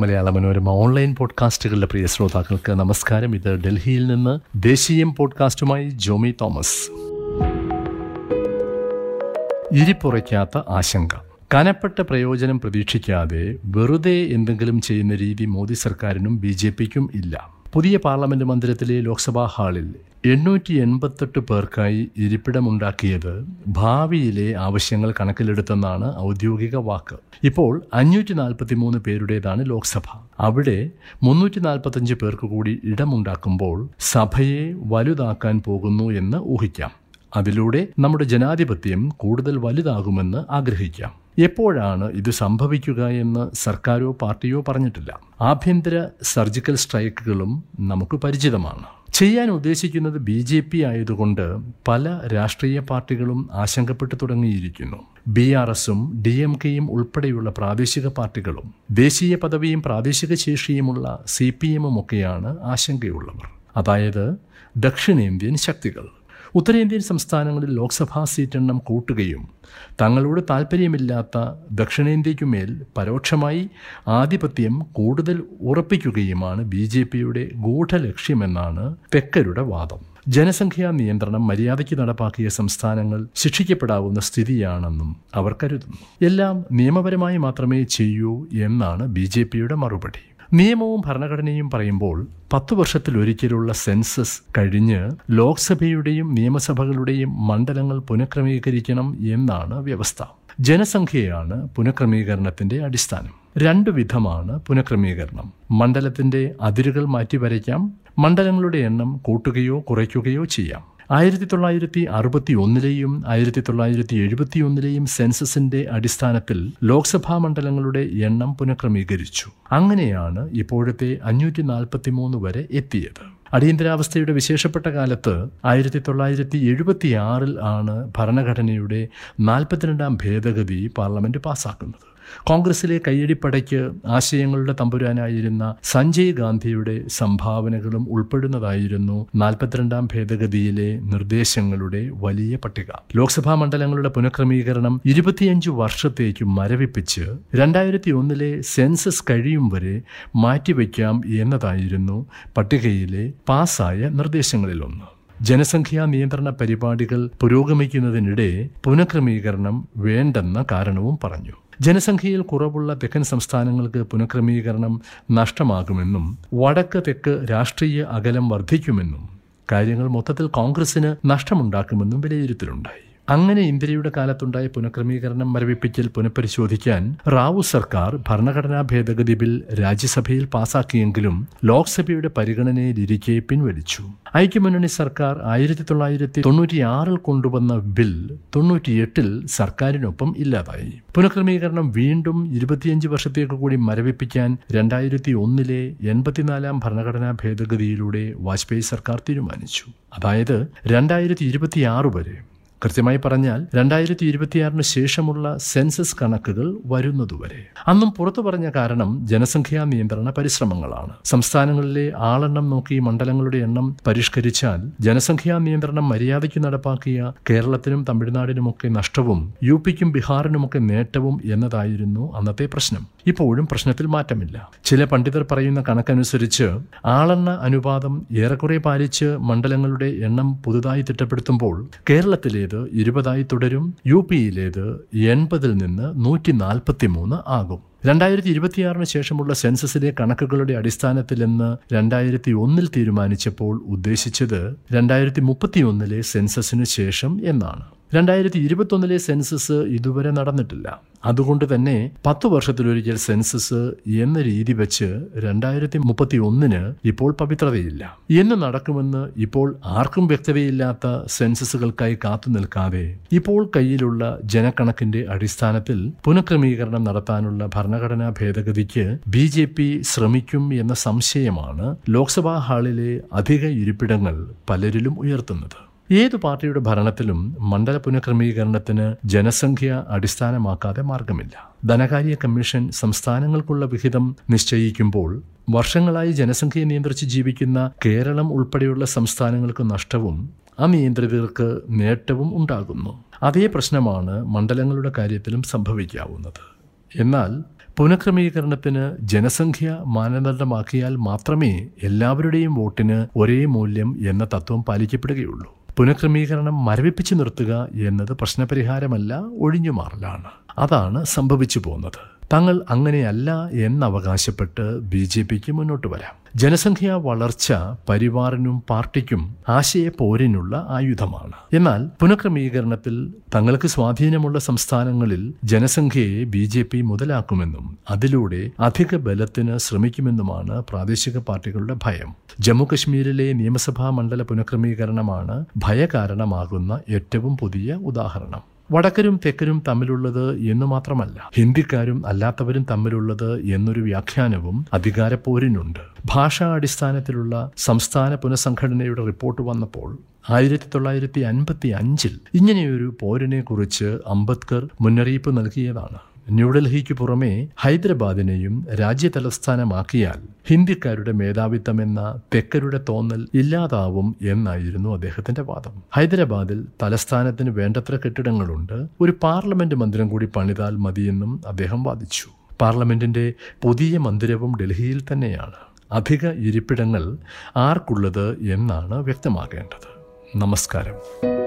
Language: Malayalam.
മലയാള മനോരമ ഓൺലൈൻ പോഡ്കാസ്റ്റുകളുടെ പ്രിയ ശ്രോതാക്കൾക്ക് നമസ്കാരം. ഇത് ഡൽഹിയിൽ നിന്ന് ദേശീയം പോഡ്കാസ്റ്റുമായി ജോമി തോമസ്. ഇരിപ്പുറയ്ക്കാത്ത ആശങ്ക. കനപ്പെട്ട പ്രയോജനം പ്രതീക്ഷിക്കാതെ വെറുതെ എന്തെങ്കിലും ചെയ്യുന്ന രീതി മോദി സർക്കാരിനും ബി ഇല്ല. പുതിയ പാർലമെന്റ് മന്ദിരത്തിലെ ലോക്സഭാ ഹാളിൽ എണ്ണൂറ്റി എൺപത്തെട്ട് പേർക്കായി ഇരിപ്പിടമുണ്ടാക്കിയത് ഭാവിയിലെ ആവശ്യങ്ങൾ കണക്കിലെടുത്തെന്നാണ് ഔദ്യോഗിക വാക്ക്. ഇപ്പോൾ അഞ്ഞൂറ്റി നാൽപ്പത്തി മൂന്ന് പേരുടേതാണ് ലോക്സഭ. അവിടെ മുന്നൂറ്റി നാൽപ്പത്തഞ്ച് പേർക്ക് കൂടി ഇടമുണ്ടാക്കുമ്പോൾ സഭയെ വലുതാക്കാൻ പോകുന്നു എന്ന് ഊഹിക്കാം. അതിലൂടെ നമ്മുടെ ജനാധിപത്യം കൂടുതൽ വലുതാകുമെന്ന് ആഗ്രഹിക്കാം. എപ്പോഴാണ് ഇത് സംഭവിക്കുക എന്ന് സർക്കാരോ പാർട്ടിയോ പറഞ്ഞിട്ടില്ല. ആഭ്യന്തര സർജിക്കൽ സ്ട്രൈക്കുകളും നമുക്ക് പരിചിതമാണ്. ചെയ്യാൻ ഉദ്ദേശിക്കുന്നത് ബി ജെ പി ആയതുകൊണ്ട് പല രാഷ്ട്രീയ പാർട്ടികളും ആശങ്കപ്പെട്ടു തുടങ്ങിയിരിക്കുന്നു. ബി ആർ എസും ഡി എം കെയും ഉൾപ്പെടെയുള്ള പ്രാദേശിക പാർട്ടികളും ദേശീയ പദവിയും പ്രാദേശിക ശേഷിയുമുള്ള സി പി എമ്മും ഒക്കെയാണ് ആശങ്കയുള്ളവർ. അതായത് ദക്ഷിണേന്ത്യൻ ശക്തികൾ. ഉത്തരേന്ത്യൻ സംസ്ഥാനങ്ങളിൽ ലോക്സഭാ സീറ്റ് എണ്ണം കൂട്ടുകയും തങ്ങളോട് താൽപ്പര്യമില്ലാത്ത ദക്ഷിണേന്ത്യയ്ക്കുമേൽ പരോക്ഷമായി ആധിപത്യം കൂടുതൽ ഉറപ്പിക്കുകയുമാണ് ബി ജെ പിയുടെ ഗൂഢലക്ഷ്യമെന്നാണ് തെക്കരുടെ വാദം. ജനസംഖ്യാ നിയന്ത്രണം മര്യാദയ്ക്ക് നടപ്പാക്കിയ സംസ്ഥാനങ്ങൾ ശിക്ഷിക്കപ്പെടാവുന്ന സ്ഥിതിയാണെന്നും അവർ കരുതുന്നു. എല്ലാം നിയമപരമായി മാത്രമേ ചെയ്യൂ എന്നാണ് ബി മറുപടി. നിയമവും ഭരണഘടനയും പറയുമ്പോൾ പത്തു വർഷത്തിലൊരിക്കലുള്ള സെൻസസ് കഴിഞ്ഞ് ലോക്സഭയുടെയും നിയമസഭകളുടെയും മണ്ഡലങ്ങൾ പുനഃക്രമീകരിക്കണം എന്നാണ് വ്യവസ്ഥ. ജനസംഖ്യയാണ് പുനഃക്രമീകരണത്തിന്റെ അടിസ്ഥാനം. രണ്ടു വിധമാണ് പുനഃക്രമീകരണം. മണ്ഡലത്തിന്റെ അതിരുകൾ മാറ്റി വരയ്ക്കാം മണ്ഡലങ്ങളുടെ എണ്ണം കൂട്ടുകയോ കുറയ്ക്കുകയോ ചെയ്യാം. ആയിരത്തി തൊള്ളായിരത്തി അറുപത്തി ഒന്നിലെയും ആയിരത്തി തൊള്ളായിരത്തി എഴുപത്തി ഒന്നിലെയും സെൻസസിന്റെ അടിസ്ഥാനത്തിൽ ലോക്സഭാ മണ്ഡലങ്ങളുടെ എണ്ണം പുനഃക്രമീകരിച്ചു. അങ്ങനെയാണ് ഇപ്പോഴത്തെ അഞ്ഞൂറ്റി നാൽപ്പത്തി മൂന്ന് വരെ എത്തിയത്. അടിയന്തരാവസ്ഥയുടെ വിശേഷപ്പെട്ട കാലത്ത് ആയിരത്തി തൊള്ളായിരത്തി എഴുപത്തി ആണ് ഭരണഘടനയുടെ നാൽപ്പത്തിരണ്ടാം ഭേദഗതി പാർലമെന്റ് പാസാക്കുന്നത്. കോൺഗ്രസിലെ കയ്യടിപ്പടയ്ക്ക് ആശയങ്ങളുടെ തമ്പുരാനായിരുന്ന സഞ്ജയ് ഗാന്ധിയുടെ സംഭാവനകളും ഉൾപ്പെടുന്നതായിരുന്നു നാൽപ്പത്തിരണ്ടാം ഭേദഗതിയിലെ നിർദ്ദേശങ്ങളുടെ വലിയ പട്ടിക. ലോക്സഭാ മണ്ഡലങ്ങളുടെ പുനഃക്രമീകരണം ഇരുപത്തിയഞ്ച് വർഷത്തേക്ക് മരവിപ്പിച്ച് രണ്ടായിരത്തി ഒന്നിലെ സെൻസസ് കഴിയും വരെ മാറ്റിവെക്കാം എന്നതായിരുന്നു പട്ടികയിലെ പാസായ നിർദ്ദേശങ്ങളിലൊന്ന്. ജനസംഖ്യാ നിയന്ത്രണ പരിപാടികൾ പുരോഗമിക്കുന്നതിനിടെ പുനഃക്രമീകരണം വേണ്ടെന്ന കാരണവും പറഞ്ഞു. ജനസംഖ്യയിൽ കുറവുള്ള തെക്കൻ സംസ്ഥാനങ്ങൾക്ക് പുനഃക്രമീകരണം നഷ്ടമാകുമെന്നും വടക്ക് തെക്ക് രാഷ്ട്രീയ അകലം വർദ്ധിക്കുമെന്നും കാര്യങ്ങൾ മൊത്തത്തിൽ കോൺഗ്രസിന് നഷ്ടമുണ്ടാക്കുമെന്നും വിലയിരുത്തലുണ്ടായി. അങ്ങനെ ഇന്ദിരയുടെ കാലത്തുണ്ടായ പുനഃക്രമീകരണം മരവിപ്പിച്ചിൽ പുനഃപരിശോധിക്കാൻ റാവു സർക്കാർ ഭരണഘടനാ ഭേദഗതി ബിൽ രാജ്യസഭയിൽ പാസാക്കിയെങ്കിലും ലോക്സഭയുടെ പരിഗണനയിലിരിക്കെ പിൻവലിച്ചു. ഐക്യമുന്നണി സർക്കാർ ആയിരത്തി തൊള്ളായിരത്തി തൊണ്ണൂറ്റിയാറിൽ കൊണ്ടുവന്ന ബിൽ തൊണ്ണൂറ്റിയെട്ടിൽ സർക്കാരിനൊപ്പം ഇല്ലാതായി. പുനഃക്രമീകരണം വീണ്ടും ഇരുപത്തിയഞ്ച് വർഷത്തേക്ക് കൂടി മരവിപ്പിക്കാൻ രണ്ടായിരത്തി ഒന്നിലെ എൺപത്തിനാലാം ഭരണഘടനാ ഭേദഗതിയിലൂടെ വാജ്പേയി സർക്കാർ തീരുമാനിച്ചു. അതായത് രണ്ടായിരത്തി ഇരുപത്തിയാറ് വരെ കൃത്യമായി പറഞ്ഞാൽ രണ്ടായിരത്തി ഇരുപത്തിയാറിന് ശേഷമുള്ള സെൻസസ് കണക്കുകൾ വരുന്നതുവരെ. അന്നും പുറത്തു പറഞ്ഞ കാരണം ജനസംഖ്യാ നിയന്ത്രണ പരിശ്രമങ്ങളാണ്. സംസ്ഥാനങ്ങളിലെ ആളെണ്ണം നോക്കി മണ്ഡലങ്ങളുടെ എണ്ണം പരിഷ്കരിച്ചാൽ ജനസംഖ്യാ നിയന്ത്രണം മര്യാദയ്ക്ക് നടപ്പാക്കിയ കേരളത്തിനും തമിഴ്നാടിനുമൊക്കെ നഷ്ടവും യു പിക്കും ബീഹാറിനുമൊക്കെ നേട്ടവും എന്നതായിരുന്നു അന്നത്തെ പ്രശ്നം. ഇപ്പോഴും പ്രശ്നത്തിൽ മാറ്റമില്ല. ചില പണ്ഡിതർ പറയുന്ന കണക്കനുസരിച്ച് ആളെണ്ണ അനുപാതം ഏറെക്കുറെ പാലിച്ച് മണ്ഡലങ്ങളുടെ എണ്ണം പുതുതായി തിട്ടപ്പെടുത്തുമ്പോൾ കേരളത്തിലേത് ഇരുപതായി തുടരും. യു പിയിലേത് എൺപതിൽ നിന്ന് നൂറ്റി നാൽപ്പത്തി മൂന്ന് ആകും. രണ്ടായിരത്തി ഇരുപത്തിയാറിന് ശേഷമുള്ള സെൻസസിലെ കണക്കുകളുടെ അടിസ്ഥാനത്തിൽ അടിസ്ഥാനത്തിലെന്ന് രണ്ടായിരത്തി ഒന്നിൽ തീരുമാനിച്ചപ്പോൾ ഉദ്ദേശിച്ചത് രണ്ടായിരത്തി മുപ്പത്തിയൊന്നിലെ സെൻസസിന് ശേഷം എന്നാണ്. രണ്ടായിരത്തി ഇരുപത്തൊന്നിലെ സെൻസസ് ഇതുവരെ നടന്നിട്ടില്ല. അതുകൊണ്ട് തന്നെ പത്ത് വർഷത്തിലൊരിക്കൽ സെൻസസ് എന്ന രീതി വെച്ച് രണ്ടായിരത്തി മുപ്പത്തി ഒന്നിന് ഇപ്പോൾ പവിത്രതയില്ല. എന്ന് നടക്കുമെന്ന് ഇപ്പോൾ ആർക്കും വ്യക്തതയില്ലാത്ത സെൻസസുകൾക്കായി കാത്തു നിൽക്കാതെ ഇപ്പോൾ കയ്യിലുള്ള ജനക്കണക്കിന്റെ അടിസ്ഥാനത്തിൽ പുനഃക്രമീകരണം നടത്താനുള്ള ഭരണഘടനാ ഭേദഗതിക്ക് ബി ജെ പി ശ്രമിക്കും എന്ന സംശയമാണ് ലോക്സഭാ ഹാളിലെ അധിക ഇരിപ്പിടങ്ങൾ പലരിലും ഉയർത്തുന്നത്. ഏതു പാർട്ടിയുടെ ഭരണത്തിലും മണ്ഡല പുനഃക്രമീകരണത്തിന് ജനസംഖ്യ അടിസ്ഥാനമാക്കാതെ മാർഗമില്ല. ധനകാര്യ കമ്മീഷൻ സംസ്ഥാനങ്ങൾക്കുള്ള വിഹിതം നിശ്ചയിക്കുമ്പോൾ വർഷങ്ങളായി ജനസംഖ്യയെ നിയന്ത്രിച്ച് ജീവിക്കുന്ന കേരളം ഉൾപ്പെടെയുള്ള സംസ്ഥാനങ്ങൾക്ക് നഷ്ടവും അനിയന്ത്രിതർക്ക് നേട്ടവും ഉണ്ടാകുന്നു. അതേ പ്രശ്നമാണ് മണ്ഡലങ്ങളുടെ കാര്യത്തിലും സംഭവിക്കാവുന്നത്. എന്നാൽ പുനഃക്രമീകരണത്തിന് ജനസംഖ്യ മാനദണ്ഡമാക്കിയാൽ മാത്രമേ എല്ലാവരുടെയും വോട്ടിന് ഒരേ മൂല്യം എന്ന തത്വം പാലിക്കപ്പെടുകയുള്ളൂ. പുനഃക്രമീകരണം മരവിപ്പിച്ചു നിർത്തുക എന്നത് പ്രശ്നപരിഹാരമല്ല ഒഴിഞ്ഞുമാറലാണ് അതാണ് സംഭവിച്ചു പോകുന്നത്. തങ്ങൾ അങ്ങനെയല്ല എന്നവകാശപ്പെട്ട് ബി ജെ പിക്ക് മുന്നോട്ട് വരാം. ജനസംഖ്യാ വളർച്ച പരിവാറിനും പാർട്ടിക്കും ആശയ പോരിനുള്ള ആയുധമാണ്. എന്നാൽ പുനഃക്രമീകരണത്തിൽ തങ്ങൾക്ക് സ്വാധീനമുള്ള സംസ്ഥാനങ്ങളിൽ ജനസംഖ്യയെ ബി ജെ പി മുതലാക്കുമെന്നും അതിലൂടെ അധിക ബലത്തിന് ശ്രമിക്കുമെന്നുമാണ് പ്രാദേശിക പാർട്ടികളുടെ ഭയം. ജമ്മുകശ്മീരിലെ നിയമസഭാ മണ്ഡല പുനഃക്രമീകരണമാണ് ഭയകാരണമാകുന്ന ഏറ്റവും പുതിയ ഉദാഹരണം. വടക്കരും തെക്കരും തമ്മിലുള്ളത് എന്ന് മാത്രമല്ല ഹിന്ദിക്കാരും അല്ലാത്തവരും തമ്മിലുള്ളത് എന്നൊരു വ്യാഖ്യാനവും അധികാരപ്പോരിനുണ്ട്. ഭാഷാ അടിസ്ഥാനത്തിലുള്ള സംസ്ഥാന പുനഃസംഘടനയുടെ റിപ്പോർട്ട് വന്നപ്പോൾ ആയിരത്തി തൊള്ളായിരത്തി അൻപത്തി അഞ്ചിൽ ഇങ്ങനെയൊരു പോരിനെ കുറിച്ച് അംബേദ്കർ മുന്നറിയിപ്പ് നൽകിയതാണ്. ന്യൂഡൽഹിക്ക് പുറമെ ഹൈദരാബാദിനെയും രാജ്യതലസ്ഥാനമാക്കിയാൽ ഹിന്ദിക്കാരുടെ മേധാവിത്വമെന്ന തെക്കരുടെ തോന്നൽ ഇല്ലാതാവും എന്നായിരുന്നു അദ്ദേഹത്തിന്റെ വാദം. ഹൈദരാബാദിൽ തലസ്ഥാനത്തിന് വേണ്ടത്ര കെട്ടിടങ്ങളുണ്ട്. ഒരു പാർലമെന്റ് മന്ദിരം കൂടി പണിതാൽ മതിയെന്നും അദ്ദേഹം വാദിച്ചു. പാർലമെന്റിന്റെ പുതിയ മന്ദിരവും ഡൽഹിയിൽ തന്നെയാണ്. അധിക ഇരിപ്പിടങ്ങൾ ആർക്കുള്ളത് എന്നാണ് വ്യക്തമാകേണ്ടത്. നമസ്കാരം.